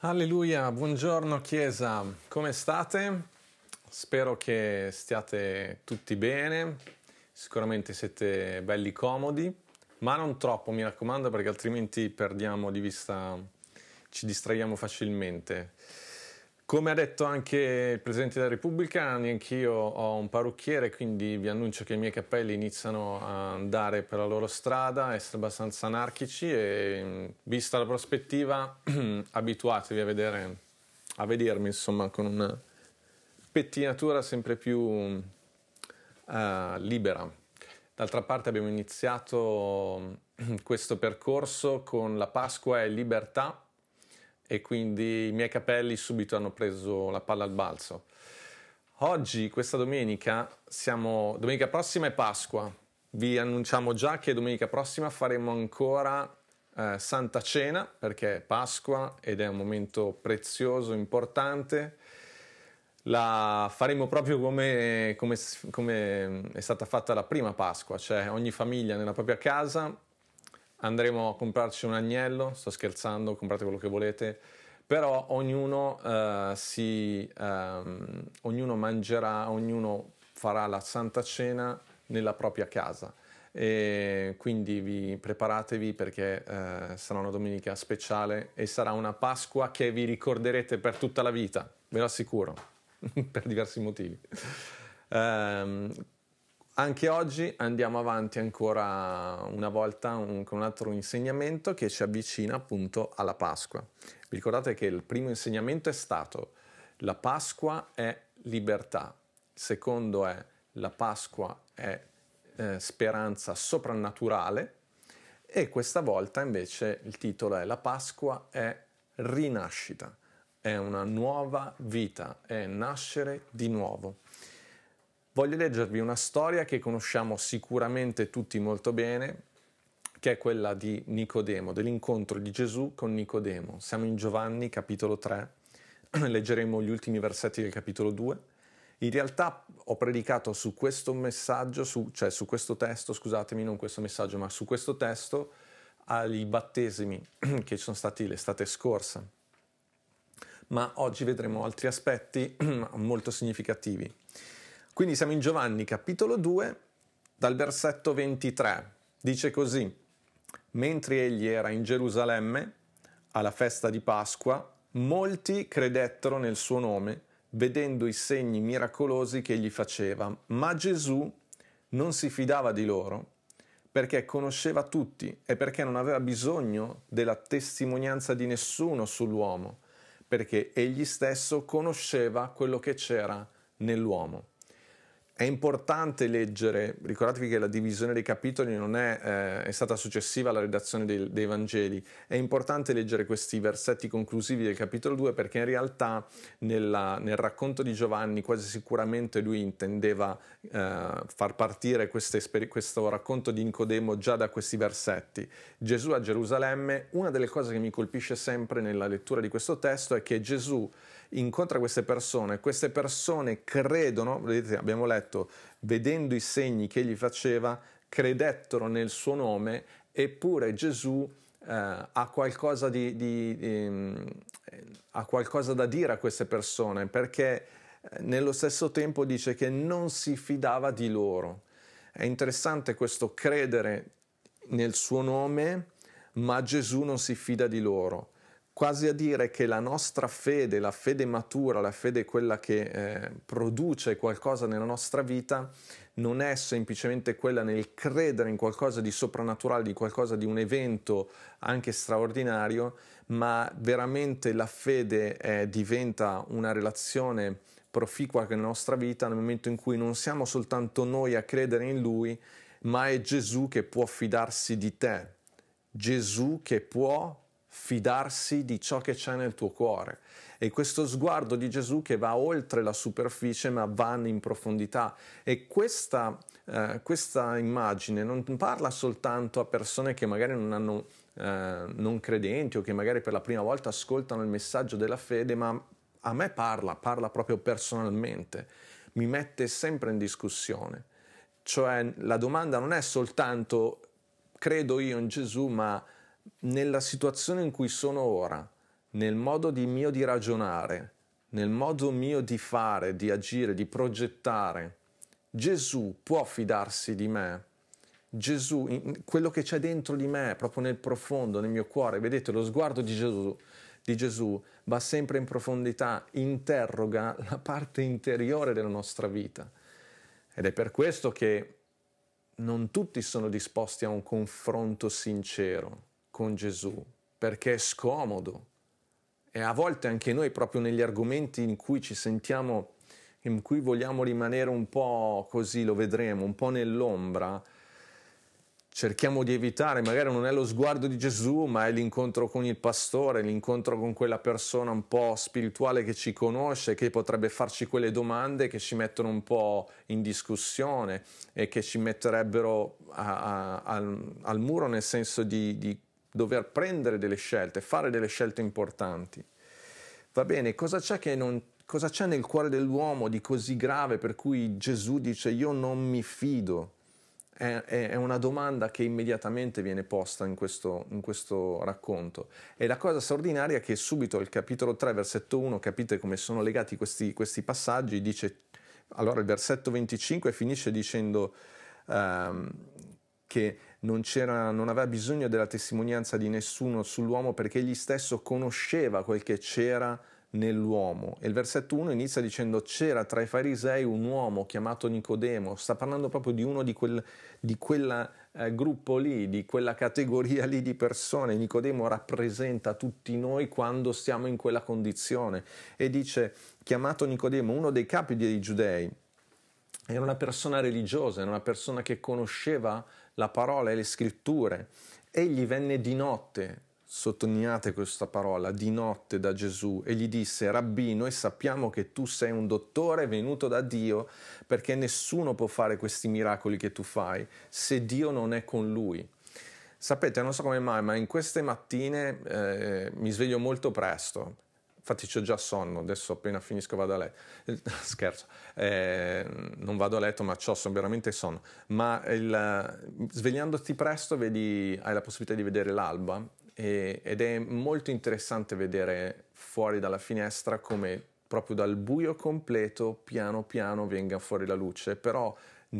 Alleluia, buongiorno Chiesa, come state? Spero che stiate tutti bene, sicuramente siete belli comodi, ma non troppo mi raccomando perché altrimenti perdiamo di vista, ci distraiamo facilmente. Come ha detto anche il Presidente della Repubblica, neanch'io ho un parrucchiere, quindi vi annuncio che i miei capelli iniziano a andare per la loro strada, essere abbastanza anarchici e vista la prospettiva abituatevi a, vedere, a vedermi insomma con una pettinatura sempre più uh, libera. D'altra parte abbiamo iniziato questo percorso con la Pasqua e libertà e quindi i miei capelli subito hanno preso la palla al balzo. Oggi, questa domenica, siamo, domenica prossima è Pasqua. Vi annunciamo già che domenica prossima faremo ancora eh, Santa Cena perché è Pasqua ed è un momento prezioso, importante. La faremo proprio come, come, come è stata fatta la prima Pasqua, cioè ogni famiglia nella propria casa andremo a comprarci un agnello, sto scherzando, comprate quello che volete, però ognuno, uh, si, um, ognuno mangerà, ognuno farà la Santa Cena nella propria casa. E quindi vi preparatevi perché uh, sarà una domenica speciale e sarà una Pasqua che vi ricorderete per tutta la vita, ve lo assicuro, per diversi motivi. Um, anche oggi andiamo avanti ancora una volta un, con un altro insegnamento che ci avvicina appunto alla Pasqua. Ricordate che il primo insegnamento è stato la Pasqua è libertà, il secondo è la Pasqua è eh, speranza soprannaturale e questa volta invece il titolo è La Pasqua è rinascita, è una nuova vita, è nascere di nuovo. Voglio leggervi una storia che conosciamo sicuramente tutti molto bene, che è quella di Nicodemo, dell'incontro di Gesù con Nicodemo. Siamo in Giovanni capitolo 3, leggeremo gli ultimi versetti del capitolo 2. In realtà ho predicato su questo messaggio, su, cioè su questo testo, scusatemi, non questo messaggio, ma su questo testo ai battesimi che sono stati l'estate scorsa. Ma oggi vedremo altri aspetti molto significativi. Quindi siamo in Giovanni capitolo 2, dal versetto 23. Dice così, mentre egli era in Gerusalemme, alla festa di Pasqua, molti credettero nel suo nome, vedendo i segni miracolosi che egli faceva, ma Gesù non si fidava di loro perché conosceva tutti e perché non aveva bisogno della testimonianza di nessuno sull'uomo, perché egli stesso conosceva quello che c'era nell'uomo. È importante leggere, ricordatevi che la divisione dei capitoli non è, eh, è stata successiva alla redazione dei, dei, Vangeli, è importante leggere questi versetti conclusivi del capitolo 2 perché in realtà nella, nel racconto di Giovanni quasi sicuramente lui intendeva eh, far partire questo racconto di Nicodemo già da questi versetti. Gesù a Gerusalemme, una delle cose che mi colpisce sempre nella lettura di questo testo è che Gesù incontra queste persone, queste persone credono, vedete abbiamo letto, vedendo i segni che egli faceva, credettero nel suo nome, eppure Gesù eh, ha, qualcosa di, di, di, eh, ha qualcosa da dire a queste persone, perché eh, nello stesso tempo dice che non si fidava di loro. È interessante questo credere nel suo nome, ma Gesù non si fida di loro quasi a dire che la nostra fede, la fede matura, la fede quella che eh, produce qualcosa nella nostra vita, non è semplicemente quella nel credere in qualcosa di soprannaturale, di qualcosa di un evento anche straordinario, ma veramente la fede eh, diventa una relazione proficua nella nostra vita nel momento in cui non siamo soltanto noi a credere in Lui, ma è Gesù che può fidarsi di te, Gesù che può fidarsi di ciò che c'è nel tuo cuore. E questo sguardo di Gesù che va oltre la superficie ma va in profondità. E questa, eh, questa immagine non parla soltanto a persone che magari non hanno eh, non credenti o che magari per la prima volta ascoltano il messaggio della fede, ma a me parla, parla proprio personalmente, mi mette sempre in discussione. Cioè la domanda non è soltanto credo io in Gesù, ma nella situazione in cui sono ora, nel modo di mio di ragionare, nel modo mio di fare, di agire, di progettare, Gesù può fidarsi di me. Gesù, quello che c'è dentro di me, proprio nel profondo, nel mio cuore, vedete lo sguardo di Gesù, di Gesù va sempre in profondità, interroga la parte interiore della nostra vita. Ed è per questo che non tutti sono disposti a un confronto sincero con Gesù, perché è scomodo. E a volte anche noi, proprio negli argomenti in cui ci sentiamo, in cui vogliamo rimanere un po' così, lo vedremo, un po' nell'ombra, cerchiamo di evitare, magari non è lo sguardo di Gesù, ma è l'incontro con il pastore, l'incontro con quella persona un po' spirituale che ci conosce, che potrebbe farci quelle domande che ci mettono un po' in discussione e che ci metterebbero a, a, al, al, muro nel senso di, di dover prendere delle scelte, fare delle scelte importanti. Va bene, cosa c'è, non, cosa c'è nel cuore dell'uomo di così grave per cui Gesù dice io non mi fido? È, è, una domanda che immediatamente viene posta in questo, in questo, racconto. E la cosa straordinaria è che subito il capitolo 3, versetto 1, capite come sono legati questi, questi passaggi, dice, allora il versetto 25 finisce dicendo um, che non, non aveva bisogno della testimonianza di nessuno sull'uomo perché egli stesso conosceva quel che c'era nell'uomo. E il versetto 1 inizia dicendo c'era tra i farisei un uomo chiamato Nicodemo, sta parlando proprio di uno di quel di quel eh, gruppo lì, di quella categoria lì di persone. Nicodemo rappresenta tutti noi quando stiamo in quella condizione e dice chiamato Nicodemo, uno dei capi dei giudei. Era una persona religiosa, era una persona che conosceva la parola e le scritture. Egli venne di notte sottolineate questa parola, di notte da Gesù e gli disse, Rabbi, noi sappiamo che tu sei un dottore venuto da Dio perché nessuno può fare questi miracoli che tu fai se Dio non è con lui. Sapete, non so come mai, ma in queste mattine eh, mi sveglio molto presto. Infatti ho già sonno, adesso appena finisco vado a letto. Scherzo, eh, non vado a letto ma ho veramente sonno. Ma il, svegliandoti presto vedi, hai la possibilità di vedere l'alba e, ed è molto interessante vedere fuori dalla finestra come proprio dal buio completo piano piano venga fuori la luce, però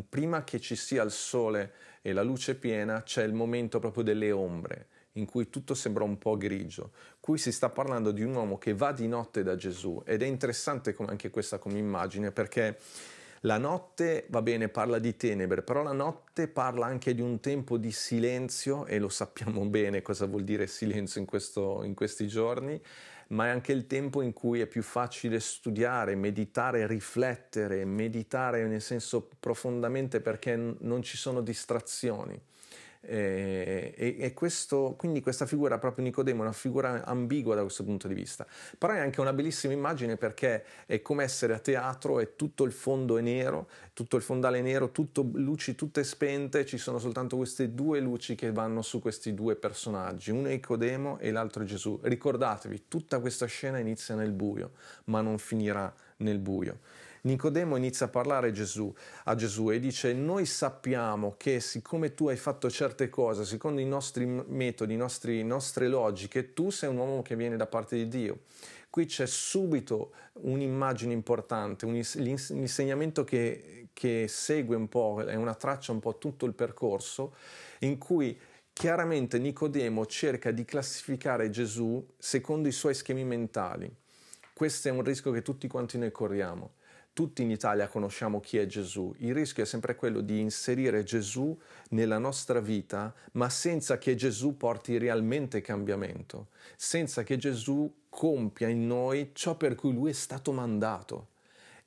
prima che ci sia il sole e la luce piena c'è il momento proprio delle ombre in cui tutto sembra un po' grigio. Qui si sta parlando di un uomo che va di notte da Gesù ed è interessante anche questa come immagine perché la notte, va bene, parla di tenebre, però la notte parla anche di un tempo di silenzio e lo sappiamo bene cosa vuol dire silenzio in, questo, in questi giorni, ma è anche il tempo in cui è più facile studiare, meditare, riflettere, meditare nel senso profondamente perché non ci sono distrazioni. Eh, e, e, questo, quindi questa figura proprio Nicodemo è una figura ambigua da questo punto di vista, però è anche una bellissima immagine perché è come essere a teatro e tutto il fondo è nero, tutto il fondale è nero, tutto, luci tutte spente, ci sono soltanto queste due luci che vanno su questi due personaggi, uno è Nicodemo e l'altro è Gesù. Ricordatevi, tutta questa scena inizia nel buio, ma non finirà nel buio. Nicodemo inizia a parlare Gesù, a Gesù e dice noi sappiamo che siccome tu hai fatto certe cose, secondo i nostri metodi, le nostre logiche, tu sei un uomo che viene da parte di Dio. Qui c'è subito un'immagine importante, un insegnamento che, che segue un po', è una traccia un po' tutto il percorso, in cui chiaramente Nicodemo cerca di classificare Gesù secondo i suoi schemi mentali. Questo è un rischio che tutti quanti noi corriamo tutti in Italia conosciamo chi è Gesù, il rischio è sempre quello di inserire Gesù nella nostra vita, ma senza che Gesù porti realmente cambiamento, senza che Gesù compia in noi ciò per cui lui è stato mandato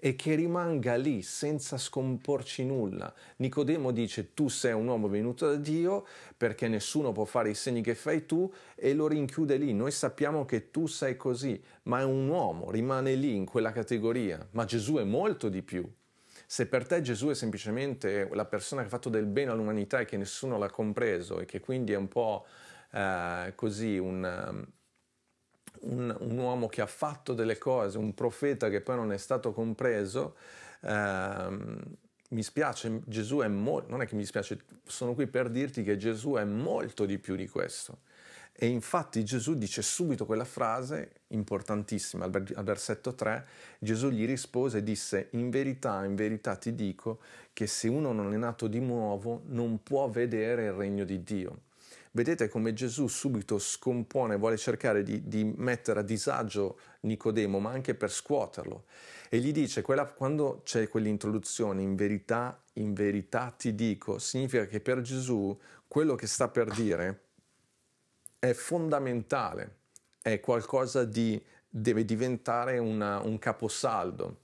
e che rimanga lì senza scomporci nulla. Nicodemo dice tu sei un uomo venuto da Dio perché nessuno può fare i segni che fai tu e lo rinchiude lì. Noi sappiamo che tu sei così, ma è un uomo, rimane lì in quella categoria, ma Gesù è molto di più. Se per te Gesù è semplicemente la persona che ha fatto del bene all'umanità e che nessuno l'ha compreso e che quindi è un po' eh, così un un, un, uomo che ha fatto delle cose, un profeta che poi non è stato compreso, ehm, mi spiace, Gesù è molto, non è che mi spiace, sono qui per dirti che Gesù è molto di più di questo. E infatti Gesù dice subito quella frase importantissima, al versetto 3, Gesù gli rispose e disse, in verità, in verità ti dico che se uno non è nato di nuovo non può vedere il regno di Dio. Vedete come Gesù subito scompone, vuole cercare di, di mettere a disagio Nicodemo, ma anche per scuoterlo. E gli dice, quella, quando c'è quell'introduzione, in verità, in verità ti dico, significa che per Gesù quello che sta per dire è fondamentale, è qualcosa di deve diventare una, un caposaldo,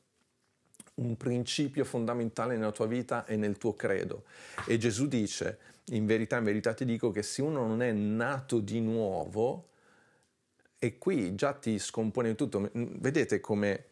un principio fondamentale nella tua vita e nel tuo credo. E Gesù dice, in verità, in verità ti dico che se uno non è nato di nuovo, e qui già ti scompone tutto, vedete come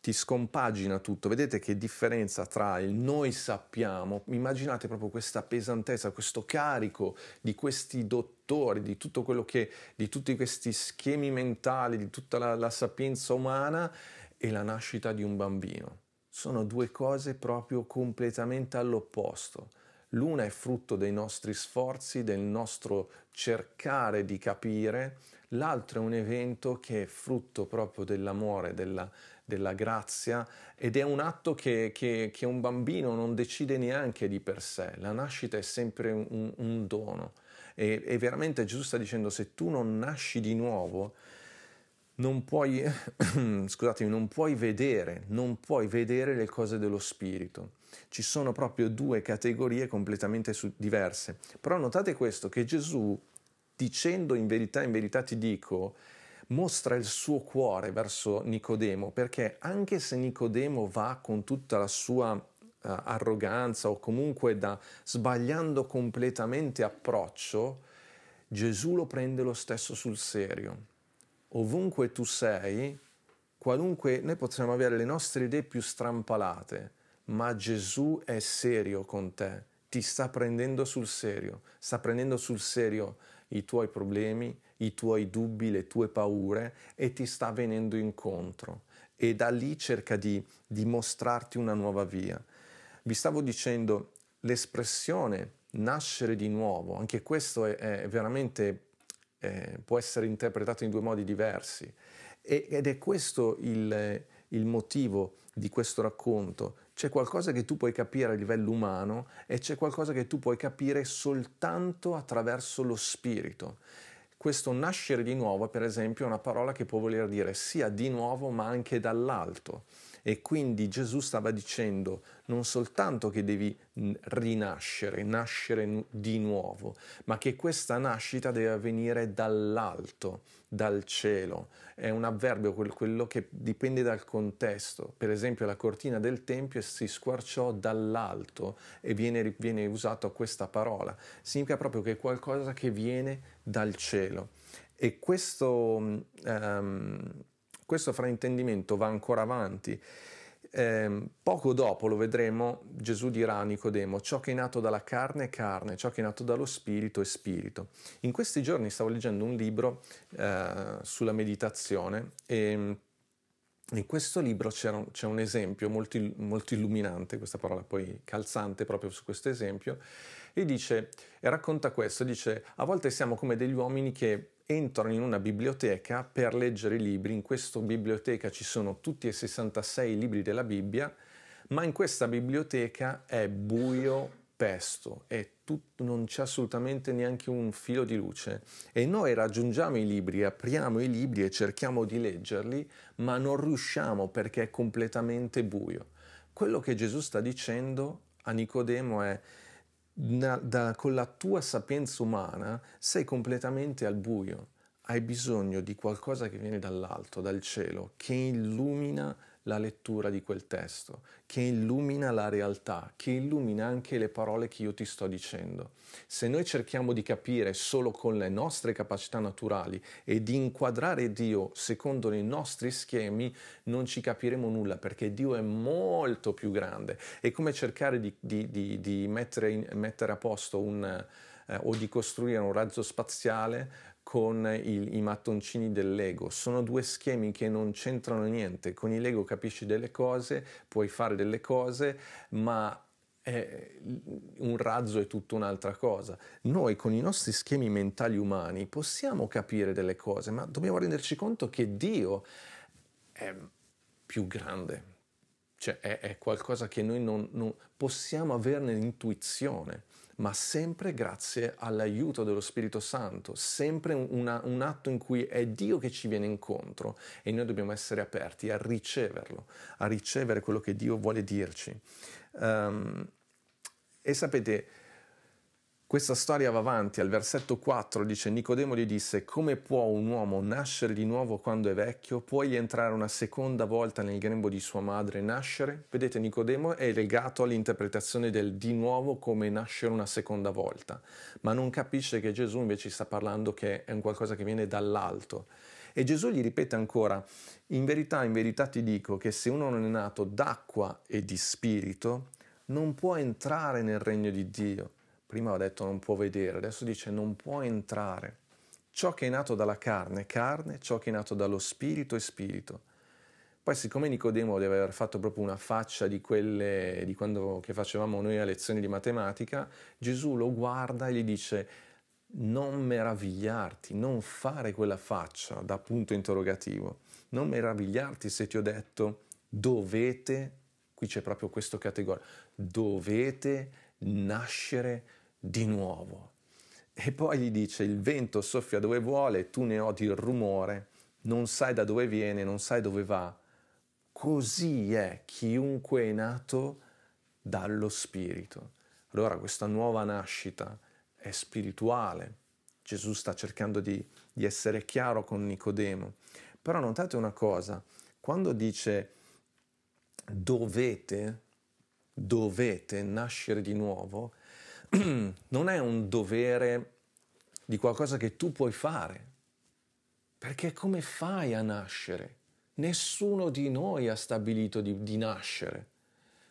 ti scompagina tutto, vedete che differenza tra il noi sappiamo, immaginate proprio questa pesantezza, questo carico di questi dottori, di tutto quello che, di tutti questi schemi mentali, di tutta la, la sapienza umana e la nascita di un bambino. Sono due cose proprio completamente all'opposto. L'una è frutto dei nostri sforzi, del nostro cercare di capire, l'altro è un evento che è frutto proprio dell'amore, della, della grazia ed è un atto che, che, che, un bambino non decide neanche di per sé, la nascita è sempre un, un dono. E, e, veramente Gesù sta dicendo se tu non nasci di nuovo non puoi, scusatemi, non puoi vedere, non puoi vedere le cose dello Spirito. Ci sono proprio due categorie completamente diverse. Però notate questo, che Gesù, dicendo in verità, in verità ti dico, mostra il suo cuore verso Nicodemo, perché anche se Nicodemo va con tutta la sua uh, arroganza o comunque da sbagliando completamente approccio, Gesù lo prende lo stesso sul serio. Ovunque tu sei, qualunque noi possiamo avere le nostre idee più strampalate, ma Gesù è serio con te, ti sta prendendo sul serio, sta prendendo sul serio i tuoi problemi, i tuoi dubbi, le tue paure e ti sta venendo incontro e da lì cerca di, di mostrarti una nuova via. Vi stavo dicendo l'espressione nascere di nuovo, anche questo è, è veramente, eh, può essere interpretato in due modi diversi e, ed è questo il, il motivo di questo racconto. C'è qualcosa che tu puoi capire a livello umano e c'è qualcosa che tu puoi capire soltanto attraverso lo spirito. Questo nascere di nuovo, per esempio, è una parola che può voler dire sia di nuovo ma anche dall'alto. E quindi Gesù stava dicendo non soltanto che devi rinascere, nascere di nuovo, ma che questa nascita deve avvenire dall'alto, dal cielo. È un avverbio quello che dipende dal contesto. Per esempio la cortina del Tempio si squarciò dall'alto e viene, viene usato questa parola. Significa proprio che è qualcosa che viene dal cielo. E questo... Um, questo fraintendimento va ancora avanti. Eh, poco dopo lo vedremo, Gesù dirà a Nicodemo, ciò che è nato dalla carne è carne, ciò che è nato dallo spirito è spirito. In questi giorni stavo leggendo un libro eh, sulla meditazione e in questo libro c'è un, c'è un esempio molto, molto, illuminante, questa parola poi calzante proprio su questo esempio, e dice, e racconta questo, dice, a volte siamo come degli uomini che entrano in una biblioteca per leggere i libri. In questa biblioteca ci sono tutti e 66 libri della Bibbia, ma in questa biblioteca è buio pesto e tutto, non c'è assolutamente neanche un filo di luce. E noi raggiungiamo i libri, apriamo i libri e cerchiamo di leggerli, ma non riusciamo perché è completamente buio. Quello che Gesù sta dicendo a Nicodemo è da, da, con la tua sapienza umana sei completamente al buio, hai bisogno di qualcosa che viene dall'alto, dal cielo, che illumina la lettura di quel testo, che illumina la realtà, che illumina anche le parole che io ti sto dicendo. Se noi cerchiamo di capire solo con le nostre capacità naturali e di inquadrare Dio secondo i nostri schemi, non ci capiremo nulla perché Dio è molto più grande. È come cercare di, di, di, di mettere, in, mettere, a posto un, eh, o di costruire un razzo spaziale con i, i, mattoncini del Lego. Sono due schemi che non c'entrano niente. Con i Lego capisci delle cose, puoi fare delle cose, ma è, un razzo è tutta un'altra cosa. Noi con i nostri schemi mentali umani possiamo capire delle cose, ma dobbiamo renderci conto che Dio è più grande, cioè è, è qualcosa che noi non, non possiamo averne l'intuizione ma sempre grazie all'aiuto dello Spirito Santo, sempre una, un atto in cui è Dio che ci viene incontro e noi dobbiamo essere aperti a riceverlo, a ricevere quello che Dio vuole dirci. Um, e sapete, questa storia va avanti, al versetto 4 dice Nicodemo gli disse come può un uomo nascere di nuovo quando è vecchio? Puoi entrare una seconda volta nel grembo di sua madre e nascere? Vedete, Nicodemo è legato all'interpretazione del di nuovo come nascere una seconda volta, ma non capisce che Gesù invece sta parlando che è un qualcosa che viene dall'alto. E Gesù gli ripete ancora, in verità, in verità ti dico che se uno non è nato d'acqua e di spirito, non può entrare nel regno di Dio. Prima ho detto non può vedere, adesso dice non può entrare. Ciò che è nato dalla carne è carne, ciò che è nato dallo spirito è spirito. Poi siccome Nicodemo deve aver fatto proprio una faccia di quelle di quando che facevamo noi a lezioni di matematica, Gesù lo guarda e gli dice non meravigliarti, non fare quella faccia da punto interrogativo, non meravigliarti se ti ho detto dovete, qui c'è proprio questo categoria, dovete nascere di nuovo. E poi gli dice, il vento soffia dove vuole, tu ne odi il rumore, non sai da dove viene, non sai dove va. Così è chiunque è nato dallo Spirito. Allora questa nuova nascita è spirituale. Gesù sta cercando di, di essere chiaro con Nicodemo. Però notate una cosa, quando dice dovete, dovete nascere di nuovo, non è un dovere di qualcosa che tu puoi fare. Perché come fai a nascere? Nessuno di noi ha stabilito di, di nascere.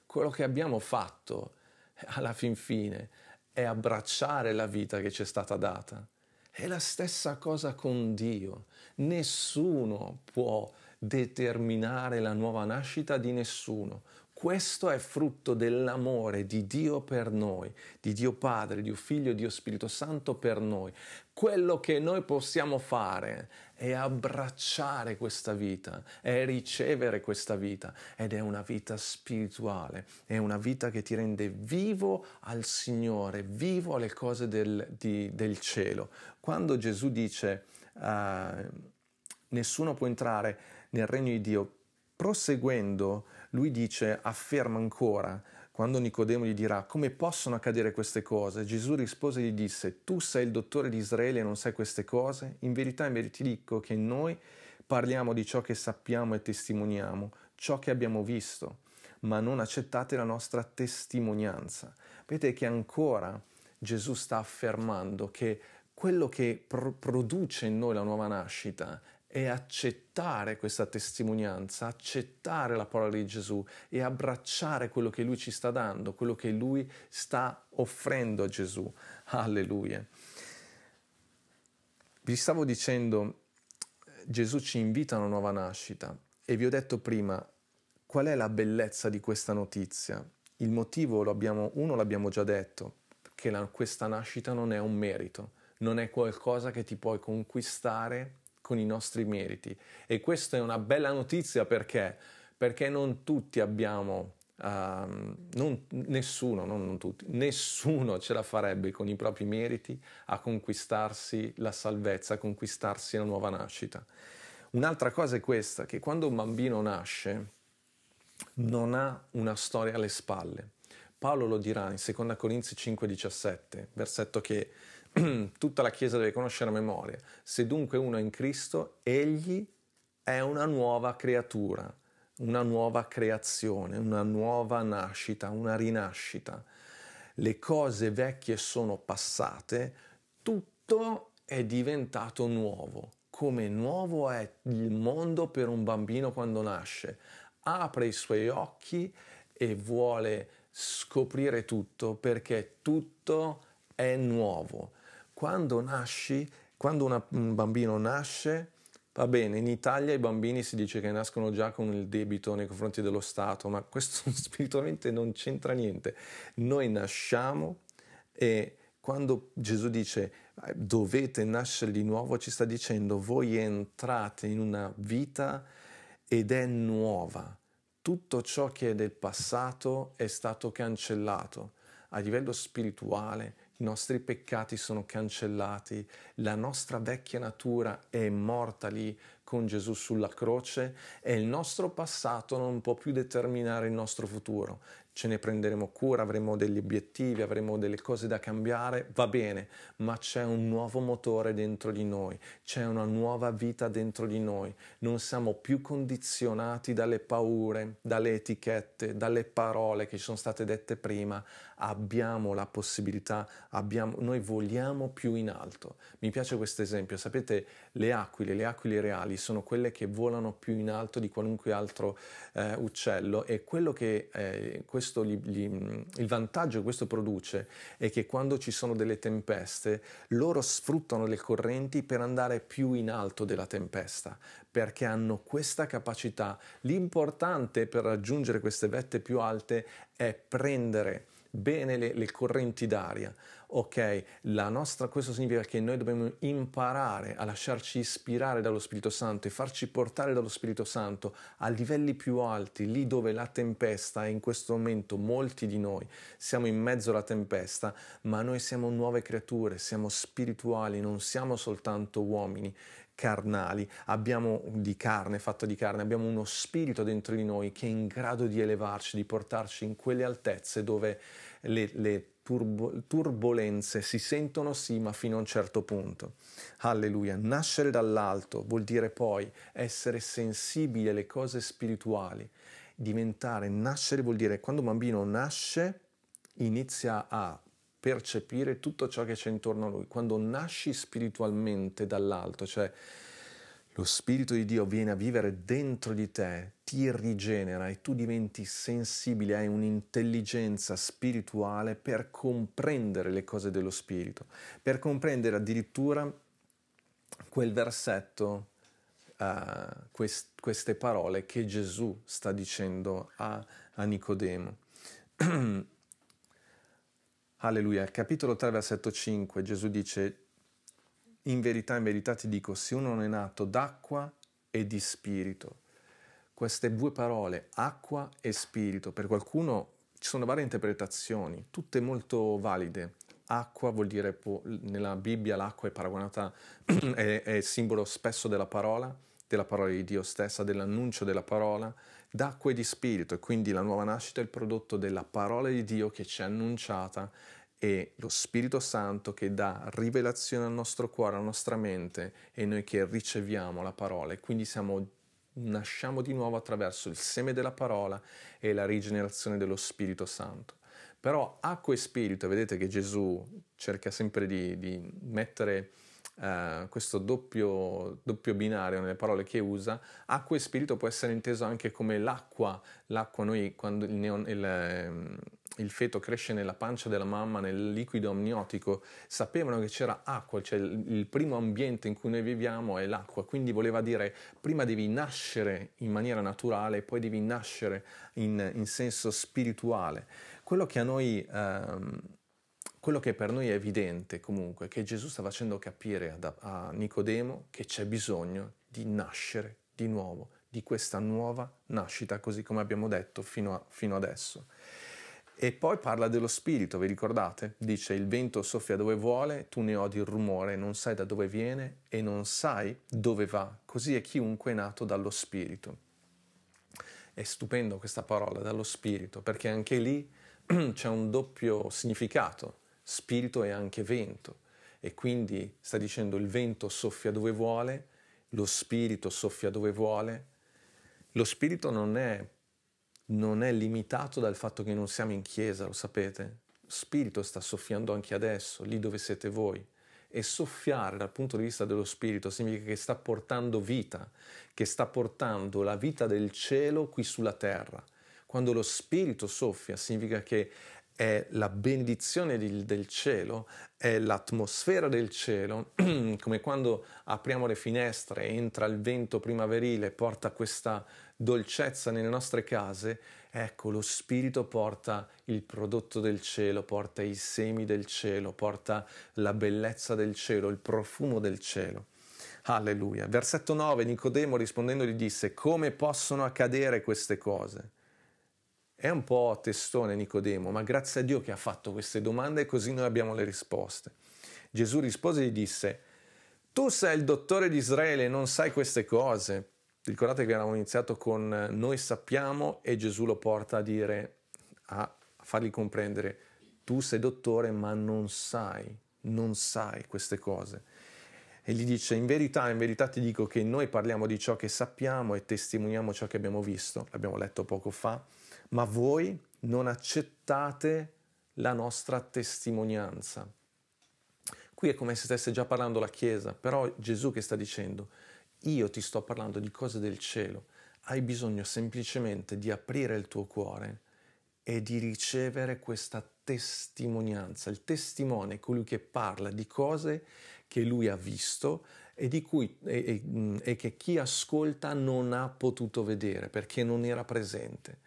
Quello che abbiamo fatto, alla fin fine, è abbracciare la vita che ci è stata data. È la stessa cosa con Dio. Nessuno può determinare la nuova nascita di nessuno. Questo è frutto dell'amore di Dio per noi, di Dio Padre, Dio Figlio, Dio Spirito Santo per noi. Quello che noi possiamo fare è abbracciare questa vita, è ricevere questa vita ed è una vita spirituale, è una vita che ti rende vivo al Signore, vivo alle cose del, di, del cielo. Quando Gesù dice uh, nessuno può entrare nel regno di Dio, proseguendo lui dice, afferma ancora, quando Nicodemo gli dirà come possono accadere queste cose, Gesù rispose e gli disse, tu sei il dottore di Israele e non sai queste cose? In verità, in verità ti dico che noi parliamo di ciò che sappiamo e testimoniamo, ciò che abbiamo visto, ma non accettate la nostra testimonianza. Vedete che ancora Gesù sta affermando che quello che pro- produce in noi la nuova nascita è accettare questa testimonianza, accettare la parola di Gesù e abbracciare quello che Lui ci sta dando, quello che Lui sta offrendo a Gesù. Alleluia. Vi stavo dicendo, Gesù ci invita a una nuova nascita e vi ho detto prima qual è la bellezza di questa notizia. Il motivo, lo abbiamo, uno l'abbiamo già detto, che la, questa nascita non è un merito, non è qualcosa che ti puoi conquistare con i nostri meriti. E questa è una bella notizia perché? Perché non tutti abbiamo, uh, non, nessuno, non, non tutti, nessuno ce la farebbe con i propri meriti a conquistarsi la salvezza, a conquistarsi la nuova nascita. Un'altra cosa è questa, che quando un bambino nasce non ha una storia alle spalle. Paolo lo dirà in 2 Corinzi 5,17, versetto che tutta la Chiesa deve conoscere a memoria. Se dunque uno è in Cristo, egli è una nuova creatura, una nuova creazione, una nuova nascita, una rinascita. Le cose vecchie sono passate, tutto è diventato nuovo. Come nuovo è il mondo per un bambino quando nasce. Apre i suoi occhi e vuole scoprire tutto perché tutto è nuovo quando nasci, quando una, un bambino nasce, Va bene, in Italia i bambini si dice che nascono già con il debito nei confronti dello Stato, ma questo spiritualmente non c'entra niente. Noi nasciamo e quando Gesù dice eh, dovete nascere di nuovo, ci sta dicendo voi entrate in una vita ed è nuova. Tutto ciò che è del passato è stato cancellato a livello spirituale, i nostri peccati sono cancellati, la nostra vecchia natura è morta lì con Gesù sulla croce e il nostro passato non può più determinare il nostro futuro ce ne prenderemo cura, avremo degli obiettivi, avremo delle cose da cambiare, va bene, ma c'è un nuovo motore dentro di noi, c'è una nuova vita dentro di noi, non siamo più condizionati dalle paure, dalle etichette, dalle parole che ci sono state dette prima, abbiamo la possibilità, abbiamo, noi vogliamo più in alto. Mi piace questo esempio, sapete le aquile, le aquile reali sono quelle che volano più in alto di qualunque altro eh, uccello e quello che eh, questo, gli, gli, il vantaggio che questo produce è che quando ci sono delle tempeste loro sfruttano le correnti per andare più in alto della tempesta perché hanno questa capacità. L'importante per raggiungere queste vette più alte è prendere bene le, le correnti d'aria. Ok, nostra, questo significa che noi dobbiamo imparare a lasciarci ispirare dallo Spirito Santo e farci portare dallo Spirito Santo a livelli più alti, lì dove la tempesta è in questo momento molti di noi siamo in mezzo alla tempesta, ma noi siamo nuove creature, siamo spirituali, non siamo soltanto uomini carnali, abbiamo di carne, fatto di carne, abbiamo uno spirito dentro di noi che è in grado di elevarci, di portarci in quelle altezze dove le, le turbo, turbolenze si sentono sì, ma fino a un certo punto. Alleluia. Nascere dall'alto vuol dire poi essere sensibili alle cose spirituali. Diventare, nascere vuol dire quando un bambino nasce inizia a percepire tutto ciò che c'è intorno a lui. Quando nasci spiritualmente dall'alto, cioè lo Spirito di Dio viene a vivere dentro di te, ti rigenera e tu diventi sensibile, hai un'intelligenza spirituale per comprendere le cose dello Spirito, per comprendere addirittura quel versetto, uh, quest- queste parole che Gesù sta dicendo a, a Nicodemo. Alleluia. Capitolo 3, versetto 5, Gesù dice, in verità, in verità ti dico, se uno non è nato d'acqua e di spirito, queste due parole, acqua e spirito, per qualcuno ci sono varie interpretazioni, tutte molto valide. Acqua vuol dire, nella Bibbia l'acqua è paragonata, è, è simbolo spesso della parola, della parola di Dio stessa, dell'annuncio della parola, d'acqua e di spirito, e quindi la nuova nascita è il prodotto della parola di Dio che ci è annunciata e lo Spirito Santo che dà rivelazione al nostro cuore, alla nostra mente e noi che riceviamo la parola e quindi siamo, nasciamo di nuovo attraverso il seme della parola e la rigenerazione dello Spirito Santo. Però acqua e spirito, vedete che Gesù cerca sempre di, di mettere Uh, questo doppio, doppio, binario nelle parole che usa, acqua e spirito può essere inteso anche come l'acqua. L'acqua, noi quando il, neon, il, ehm, il, feto cresce nella pancia della mamma, nel liquido amniotico, sapevano che c'era acqua, cioè il, il primo ambiente in cui noi viviamo è l'acqua, quindi voleva dire prima devi nascere in maniera naturale poi devi nascere in, in senso spirituale. Quello che a noi... Um, quello che per noi è evidente comunque è che Gesù sta facendo capire a, a Nicodemo che c'è bisogno di nascere di nuovo, di questa nuova nascita, così come abbiamo detto fino, a, fino adesso. E poi parla dello spirito, vi ricordate? Dice il vento soffia dove vuole, tu ne odi il rumore, non sai da dove viene e non sai dove va. Così è chiunque è nato dallo spirito. È stupendo questa parola, dallo spirito, perché anche lì c'è un doppio significato spirito è anche vento e quindi sta dicendo il vento soffia dove vuole, lo spirito soffia dove vuole. Lo spirito non è, non è limitato dal fatto che non siamo in chiesa, lo sapete. Lo spirito sta soffiando anche adesso, lì dove siete voi. E soffiare dal punto di vista dello spirito significa che sta portando vita, che sta portando la vita del cielo qui sulla terra. Quando lo spirito soffia significa che è la benedizione di, del cielo, è l'atmosfera del cielo, come quando apriamo le finestre, entra il vento primaverile, porta questa dolcezza nelle nostre case, ecco lo Spirito porta il prodotto del cielo, porta i semi del cielo, porta la bellezza del cielo, il profumo del cielo. Alleluia. Versetto 9, Nicodemo rispondendo gli disse, come possono accadere queste cose? È un po' testone Nicodemo, ma grazie a Dio che ha fatto queste domande e così noi abbiamo le risposte. Gesù rispose e gli disse, tu sei il dottore di Israele e non sai queste cose. Ricordate che avevamo iniziato con noi sappiamo e Gesù lo porta a dire, a fargli comprendere, tu sei dottore ma non sai, non sai queste cose e gli dice in verità, in verità ti dico che noi parliamo di ciò che sappiamo e testimoniamo ciò che abbiamo visto, l'abbiamo letto poco fa, ma voi non accettate la nostra testimonianza. Qui è come se stesse già parlando la Chiesa, però Gesù che sta dicendo, io ti sto parlando di cose del cielo, hai bisogno semplicemente di aprire il tuo cuore e di ricevere questa testimonianza. Il testimone è colui che parla di cose che lui ha visto e, cui, e, e, e che chi ascolta non ha potuto vedere perché non era presente.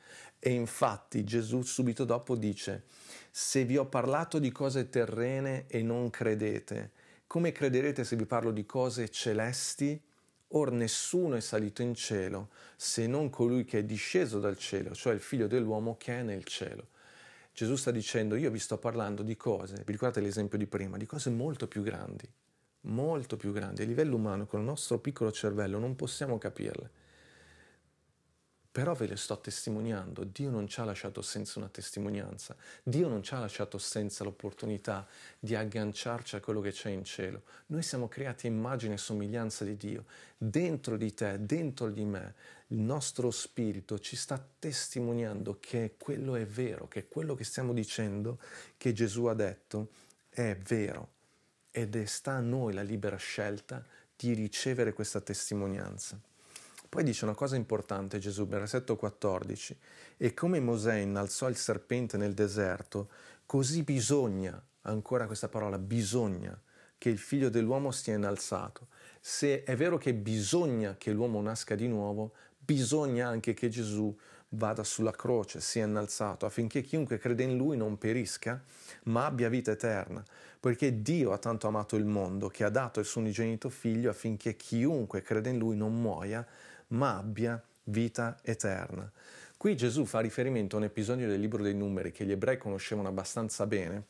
E infatti Gesù subito dopo dice, se vi ho parlato di cose terrene e non credete, come crederete se vi parlo di cose celesti? Or nessuno è salito in cielo se non colui che è disceso dal cielo, cioè il figlio dell'uomo che è nel cielo. Gesù sta dicendo, io vi sto parlando di cose, vi ricordate l'esempio di prima, di cose molto più grandi, molto più grandi. A livello umano, con il nostro piccolo cervello, non possiamo capirle. Però ve le sto testimoniando, Dio non ci ha lasciato senza una testimonianza, Dio non ci ha lasciato senza l'opportunità di agganciarci a quello che c'è in cielo. Noi siamo creati immagine e somiglianza di Dio. Dentro di te, dentro di me, il nostro spirito ci sta testimoniando che quello è vero, che quello che stiamo dicendo, che Gesù ha detto, è vero ed è sta a noi la libera scelta di ricevere questa testimonianza. Poi dice una cosa importante Gesù, versetto 14, e come Mosè innalzò il serpente nel deserto, così bisogna, ancora questa parola, bisogna che il figlio dell'uomo sia innalzato. Se è vero che bisogna che l'uomo nasca di nuovo, bisogna anche che Gesù vada sulla croce, sia innalzato, affinché chiunque crede in lui non perisca, ma abbia vita eterna, poiché Dio ha tanto amato il mondo che ha dato il suo unigenito figlio affinché chiunque crede in lui non muoia, ma abbia vita eterna. Qui Gesù fa riferimento a un episodio del libro dei numeri che gli ebrei conoscevano abbastanza bene,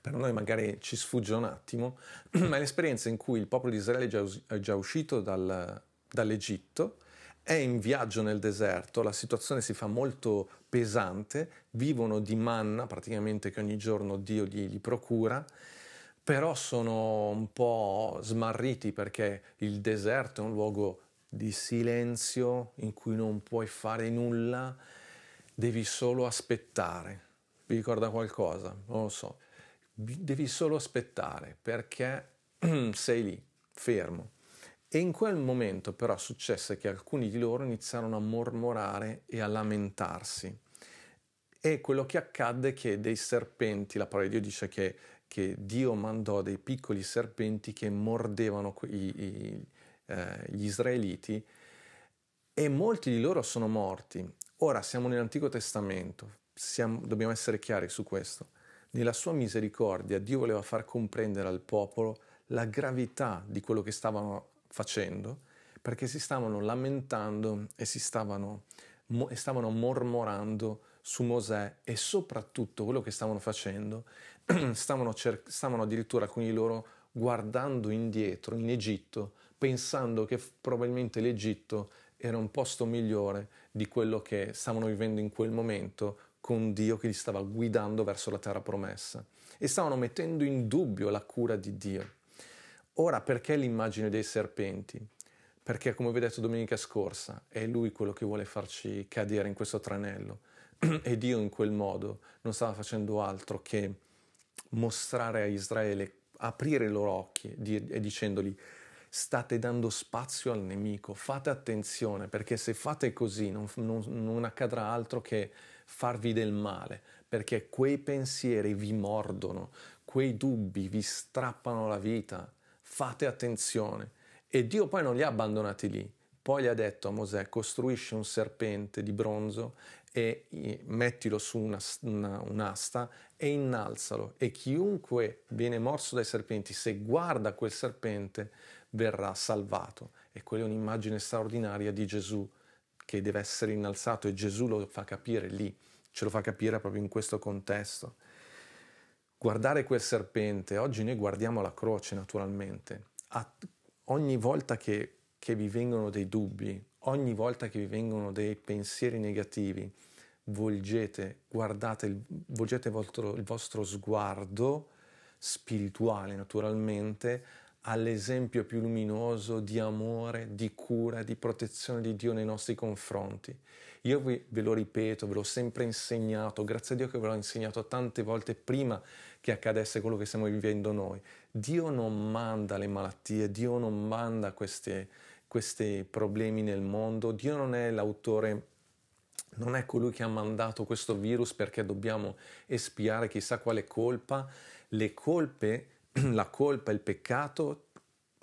per noi magari ci sfugge un attimo, ma è l'esperienza in cui il popolo di Israele è già, è già uscito dal, dall'Egitto, è in viaggio nel deserto, la situazione si fa molto pesante, vivono di manna praticamente che ogni giorno Dio gli, gli procura, però sono un po' smarriti perché il deserto è un luogo di silenzio in cui non puoi fare nulla, devi solo aspettare. Vi ricorda qualcosa? Non lo so. Devi solo aspettare perché sei lì, fermo. E in quel momento però successe che alcuni di loro iniziarono a mormorare e a lamentarsi. E quello che accadde è che dei serpenti, la parola di Dio dice che, che Dio mandò dei piccoli serpenti che mordevano i, i, eh, gli israeliti e molti di loro sono morti. Ora siamo nell'Antico Testamento, siamo, dobbiamo essere chiari su questo. Nella sua misericordia Dio voleva far comprendere al popolo la gravità di quello che stavano facendo perché si stavano lamentando e si stavano, e stavano mormorando su Mosè e soprattutto quello che stavano facendo, stavano, cer- stavano addirittura alcuni di loro guardando indietro in Egitto, pensando che probabilmente l'Egitto era un posto migliore di quello che stavano vivendo in quel momento con Dio che li stava guidando verso la terra promessa e stavano mettendo in dubbio la cura di Dio. Ora, perché l'immagine dei serpenti? Perché, come vi ho detto domenica scorsa, è lui quello che vuole farci cadere in questo tranello. e Dio in quel modo non stava facendo altro che mostrare a Israele, aprire i loro occhi e dicendogli, state dando spazio al nemico. Fate attenzione perché se fate così non, non, non accadrà altro che farvi del male, perché quei pensieri vi mordono, quei dubbi vi strappano la vita. Fate attenzione. E Dio poi non li ha abbandonati lì. Poi gli ha detto a Mosè, costruisci un serpente di bronzo e mettilo su una, una, un'asta e innalzalo. E chiunque viene morso dai serpenti, se guarda quel serpente, verrà salvato. E quella è un'immagine straordinaria di Gesù che deve essere innalzato e Gesù lo fa capire lì, ce lo fa capire proprio in questo contesto. Guardare quel serpente, oggi noi guardiamo la croce naturalmente, A, ogni volta che, che vi vengono dei dubbi, ogni volta che vi vengono dei pensieri negativi, volgete, guardate, volgete il vostro, il vostro sguardo spirituale naturalmente all'esempio più luminoso di amore, di cura, di protezione di Dio nei nostri confronti. Io ve lo ripeto, ve l'ho sempre insegnato, grazie a Dio che ve l'ho insegnato tante volte prima che accadesse quello che stiamo vivendo noi. Dio non manda le malattie, Dio non manda questi problemi nel mondo, Dio non è l'autore non è colui che ha mandato questo virus perché dobbiamo espiare chissà quale colpa. Le colpe, la colpa il peccato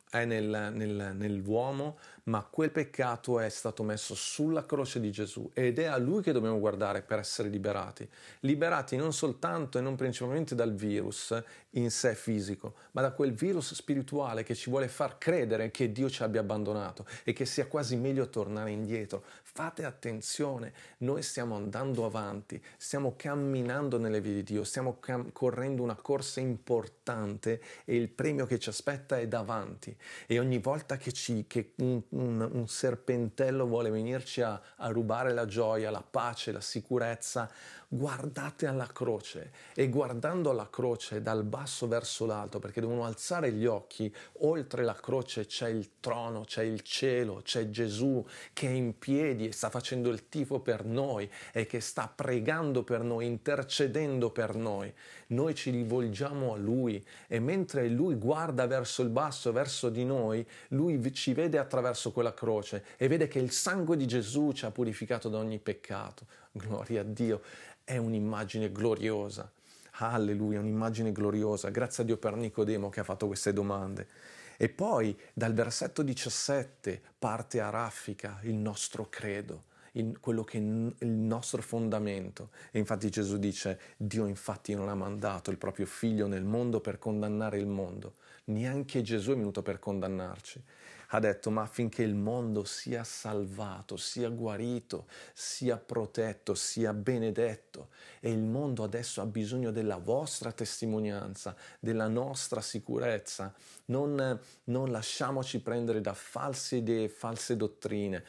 è nel, nel, nell'uomo, ma quel peccato è stato messo sulla croce di Gesù ed è a Lui che dobbiamo guardare per essere liberati. Liberati non soltanto e non principalmente dal virus in sé fisico, ma da quel virus spirituale che ci vuole far credere che Dio ci abbia abbandonato e che sia quasi meglio tornare indietro. Fate attenzione, noi stiamo andando avanti, stiamo camminando nelle vie di Dio, stiamo cam- correndo una corsa importante e il premio che ci aspetta è davanti. E ogni volta che, ci, che un, un, un, serpentello vuole venirci a, a rubare la gioia, la pace, la sicurezza, guardate alla croce e guardando alla croce dal basso verso l'alto, perché devono alzare gli occhi, oltre la croce c'è il trono, c'è il cielo, c'è Gesù che è in piedi e sta facendo il tifo per noi e che sta pregando per noi, intercedendo per noi. Noi ci rivolgiamo a Lui e mentre Lui guarda verso il basso, verso di noi, Lui ci vede attraverso quella croce e vede che il sangue di Gesù ci ha purificato da ogni peccato. Gloria a Dio è un'immagine gloriosa. Alleluia, un'immagine gloriosa. Grazie a Dio per Nicodemo che ha fatto queste domande. E poi dal versetto 17 parte a raffica il nostro credo, il, quello che è il nostro fondamento. E infatti Gesù dice, Dio infatti non ha mandato il proprio figlio nel mondo per condannare il mondo, neanche Gesù è venuto per condannarci, ha detto ma affinché il mondo sia salvato, sia guarito, sia protetto, sia benedetto. E il mondo adesso ha bisogno della vostra testimonianza, della nostra sicurezza. Non, non lasciamoci prendere da false idee, false dottrine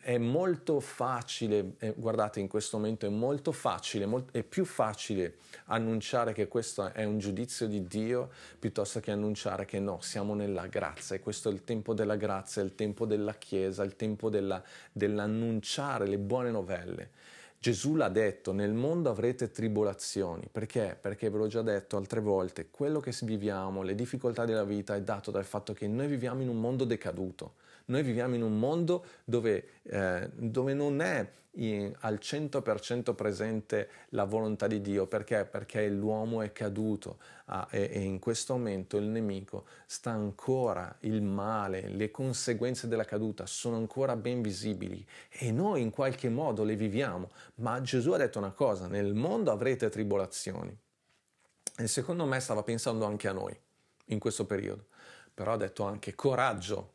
è molto facile, eh, guardate in questo momento è molto facile, molt- è più facile annunciare che questo è un giudizio di Dio piuttosto che annunciare che no, siamo nella grazia e questo è il tempo della grazia, il tempo della Chiesa, il tempo della, dell'annunciare le buone novelle. Gesù l'ha detto, nel mondo avrete tribolazioni. Perché? Perché ve l'ho già detto altre volte, quello che viviamo, le difficoltà della vita è dato dal fatto che noi viviamo in un mondo decaduto. Noi viviamo in un mondo dove, eh, dove non è in, al 100% presente la volontà di Dio. Perché? Perché l'uomo è caduto ah, e, e, in questo momento il nemico sta ancora, il male, le conseguenze della caduta sono ancora ben visibili e noi in qualche modo le viviamo. Ma Gesù ha detto una cosa, nel mondo avrete tribolazioni. E secondo me stava pensando anche a noi in questo periodo. Però ha detto anche coraggio,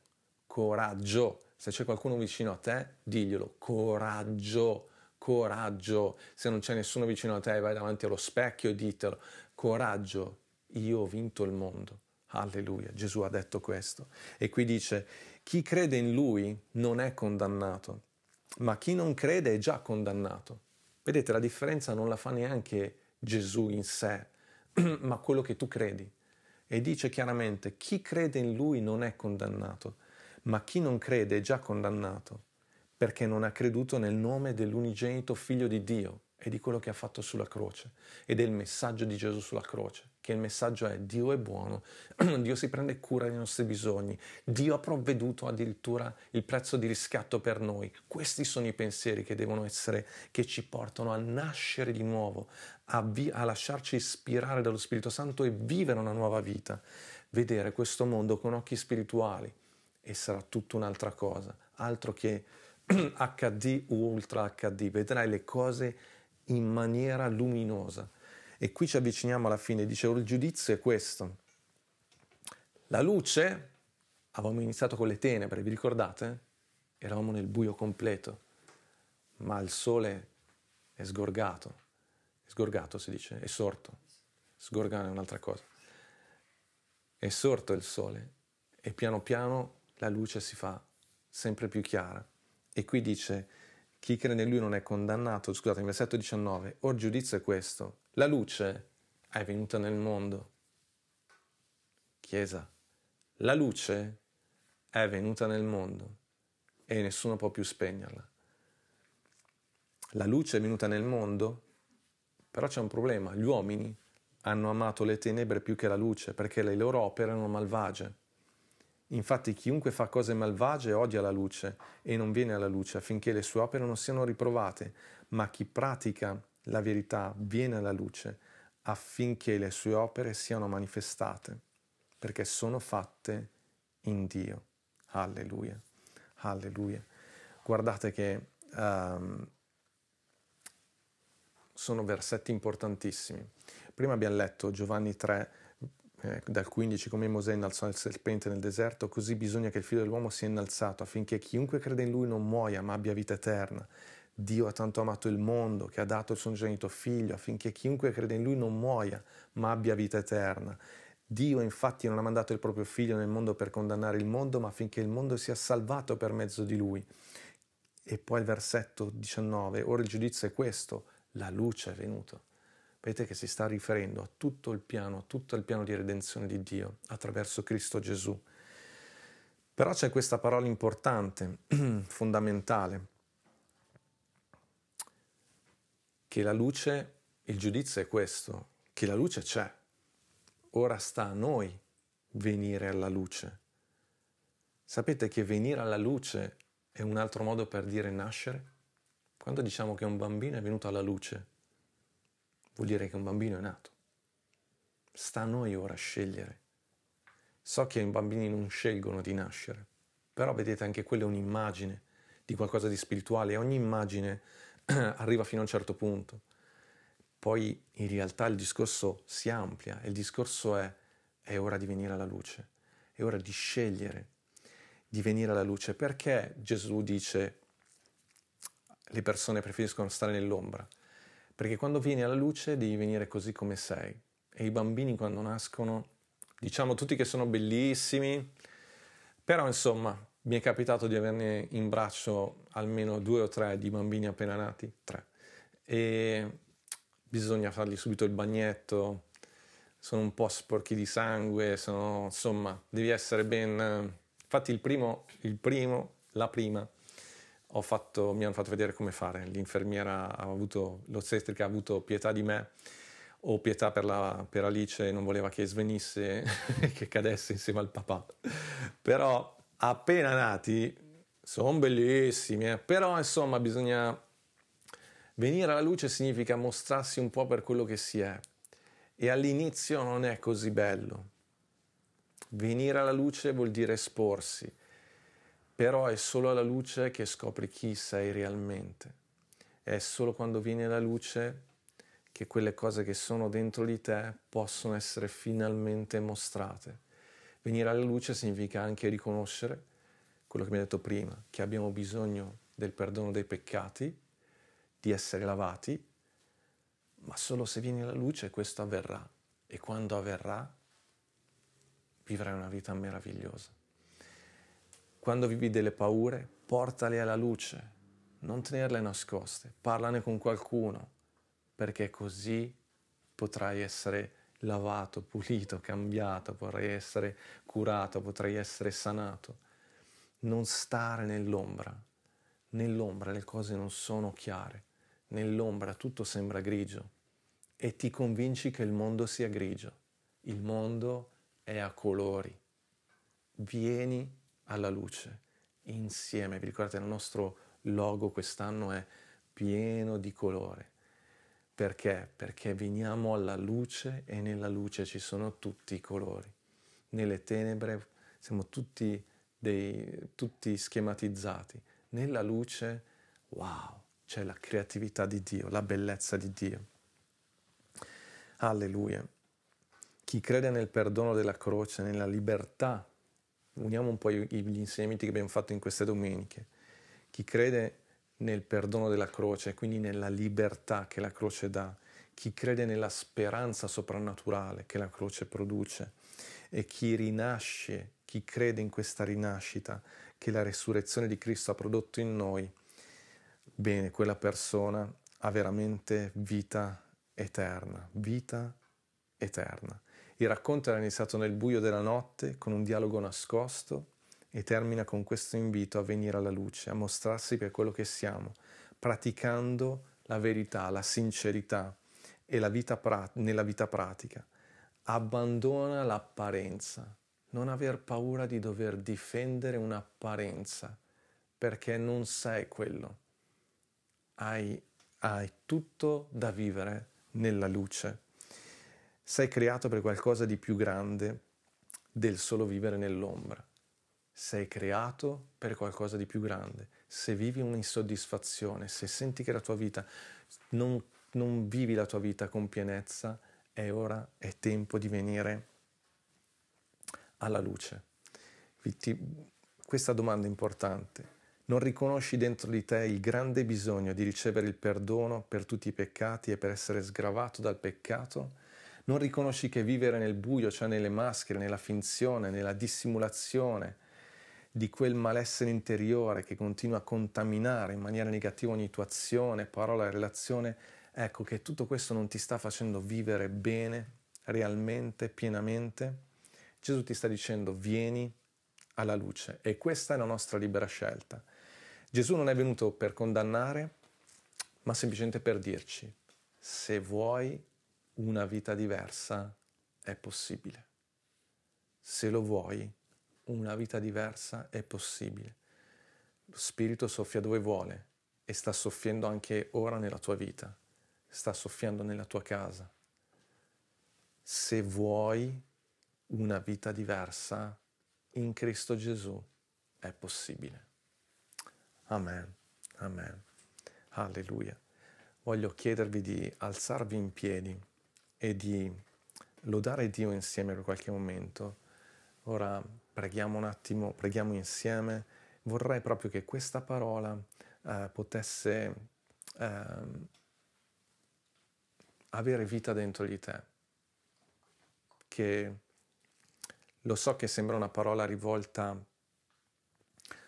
coraggio. Se c'è qualcuno vicino a te, diglielo, coraggio, coraggio. Se non c'è nessuno vicino a te, vai davanti allo specchio e ditelo, coraggio, io ho vinto il mondo. Alleluia, Gesù ha detto questo. E qui dice, chi crede in lui non è condannato, ma chi non crede è già condannato. Vedete, la differenza non la fa neanche Gesù in sé, ma quello che tu credi. E dice chiaramente, chi crede in lui non è condannato, ma chi non crede è già condannato, perché non ha creduto nel nome dell'unigenito figlio di Dio. è di quello che ha fatto sulla croce ed è il messaggio di Gesù sulla croce, che il messaggio è Dio è buono, Dio si prende cura dei nostri bisogni, Dio ha provveduto addirittura il prezzo di riscatto per noi. Questi sono i pensieri che devono essere, che ci portano a nascere di nuovo, a, vi- a lasciarci ispirare dallo Spirito Santo e vivere una nuova vita, vedere questo mondo con occhi spirituali e sarà tutta un'altra cosa, altro che HD Ultra HD, vedrai le cose in maniera luminosa. E qui ci avviciniamo alla fine, dicevo il giudizio è questo. La luce, avevamo iniziato con le tenebre, vi ricordate? Eravamo nel buio completo, ma il sole è sgorgato, è sgorgato si dice, è sorto, sgorgare è un'altra cosa. È sorto il sole e piano piano la luce si fa sempre più chiara. E qui dice, chi crede in lui non è condannato, scusate, versetto 19, or giudizio è questo, la luce è venuta nel mondo. Chiesa, la luce è venuta nel mondo e nessuno può più spegnerla. La luce è venuta nel mondo, però c'è un problema, gli uomini hanno amato le tenebre più che la luce perché le loro opere erano malvagie. Infatti chiunque fa cose malvagie odia la luce e non viene alla luce affinché le sue opere non siano riprovate, ma chi pratica la verità viene alla luce affinché le sue opere siano manifestate, perché sono fatte in Dio. Alleluia, alleluia. Guardate che um, sono versetti importantissimi. Prima abbiamo letto Giovanni 3, eh, dal 15 come Mosè innalzò il serpente nel deserto, così bisogna che il figlio dell'uomo sia innalzato affinché chiunque crede in lui non muoia ma abbia vita eterna. Dio ha tanto amato il mondo che ha dato il suo genito figlio affinché chiunque crede in lui non muoia ma abbia vita eterna. Dio infatti non ha mandato il proprio figlio nel mondo per condannare il mondo ma affinché il mondo sia salvato per mezzo di lui. E poi il versetto 19, ora il giudizio è questo, la luce è venuta vedete che si sta riferendo a tutto il piano, a tutto il piano di redenzione di Dio attraverso Cristo Gesù. Però c'è questa parola importante, fondamentale, che la luce, il giudizio è questo, che la luce c'è. Ora sta a noi venire alla luce. Sapete che venire alla luce è un altro modo per dire nascere? Quando diciamo che un bambino è venuto alla luce, vuol dire che un bambino è nato. Sta a noi ora scegliere. So che i bambini non scelgono di nascere, però vedete anche quella è un'immagine di qualcosa di spirituale e ogni immagine arriva fino a un certo punto. Poi in realtà il discorso si amplia e il discorso è è ora di venire alla luce, è ora di scegliere di venire alla luce. Perché Gesù dice le persone preferiscono stare nell'ombra? Perché quando vieni alla luce devi venire così come sei. E i bambini quando nascono, diciamo tutti che sono bellissimi, però insomma mi è capitato di averne in braccio almeno due o tre di bambini appena nati, tre. E bisogna fargli subito il bagnetto, sono un po' sporchi di sangue, sono, insomma, devi essere ben... Infatti il primo, il primo, la prima, fatto, mi hanno fatto vedere come fare. L'infermiera ha avuto, l'ostetrica ha avuto pietà di me o pietà per, la, per Alice non voleva che svenisse e che cadesse insieme al papà. Però appena nati sono bellissimi, eh? però insomma bisogna venire alla luce significa mostrarsi un po' per quello che si è e all'inizio non è così bello. Venire alla luce vuol dire esporsi però è solo alla luce che scopri chi sei realmente. È solo quando viene la luce che quelle cose che sono dentro di te possono essere finalmente mostrate. Venire alla luce significa anche riconoscere quello che mi hai detto prima, che abbiamo bisogno del perdono dei peccati, di essere lavati, ma solo se vieni alla luce questo avverrà e quando avverrà vivrai una vita meravigliosa. Quando vivi delle paure, portale alla luce, non tenerle nascoste, parlane con qualcuno, perché così potrai essere lavato, pulito, cambiato, potrai essere curato, potrai essere sanato. Non stare nell'ombra. Nell'ombra le cose non sono chiare. nell'ombra tutto sembra grigio e ti convinci che il mondo sia grigio. Il mondo è a colori. Vieni alla luce insieme. Vi ricordate il nostro logo quest'anno è pieno di colore. Perché? Perché veniamo alla luce e nella luce ci sono tutti i colori. Nelle tenebre siamo tutti, dei, tutti schematizzati. Nella luce, wow, c'è la creatività di Dio, la bellezza di Dio. Alleluia. Chi crede nel perdono della croce, nella libertà, uniamo un po' gli insegnamenti che abbiamo fatto in queste domeniche. Chi crede nel perdono della croce, quindi nella libertà che la croce dà, chi crede nella speranza soprannaturale che la croce produce e chi rinasce, chi crede in questa rinascita che la resurrezione di Cristo ha prodotto in noi, bene, quella persona ha veramente vita eterna, vita eterna. Il racconto era iniziato nel buio della notte con un dialogo nascosto e termina con questo invito a venire alla luce, a mostrarsi per quello che siamo, praticando la verità, la sincerità e la vita pra- nella vita pratica. Abbandona l'apparenza, non aver paura di dover difendere un'apparenza, perché non sei quello. Hai, hai tutto da vivere nella luce. Sei creato per qualcosa di più grande del solo vivere nell'ombra. Sei creato per qualcosa di più grande. Se vivi un'insoddisfazione, se senti che la tua vita non, non vivi la tua vita con pienezza, è ora, è tempo di venire alla luce. Questa domanda è importante. Non riconosci dentro di te il grande bisogno di ricevere il perdono per tutti i peccati e per essere sgravato dal peccato? Non riconosci che vivere nel buio, cioè nelle maschere, nella finzione, nella dissimulazione di quel malessere interiore che continua a contaminare in maniera negativa ogni tua azione, parola relazione, ecco che tutto questo non ti sta facendo vivere bene, realmente, pienamente? Gesù ti sta dicendo vieni alla luce e questa è la nostra libera scelta. Gesù non è venuto per condannare, ma semplicemente per dirci, se vuoi una vita diversa, è possibile. Se lo vuoi, una vita diversa è possibile. Lo Spirito soffia dove vuole e sta soffiando anche ora nella tua vita, sta soffiando nella tua casa. Se vuoi una vita diversa, in Cristo Gesù è possibile. Amen, amen. Alleluia. Voglio chiedervi di alzarvi in piedi e di lodare Dio insieme per qualche momento. Ora preghiamo un attimo, preghiamo insieme. Vorrei proprio che questa parola eh, potesse eh, avere vita dentro di te. Che lo so che sembra una parola rivolta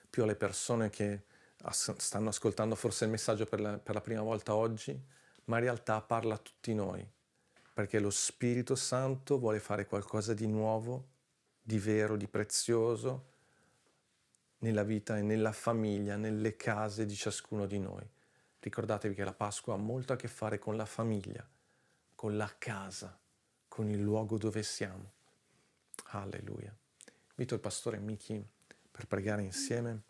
più alle persone che stanno ascoltando forse il messaggio per la, per la prima volta oggi, ma in realtà parla a tutti noi, perché lo Spirito Santo vuole fare qualcosa di nuovo, di vero, di prezioso nella vita e nella famiglia, nelle case di ciascuno di noi. Ricordatevi che la Pasqua ha molto a che fare con la famiglia, con la casa, con il luogo dove siamo. Alleluia. Invito il pastore Miki per pregare insieme.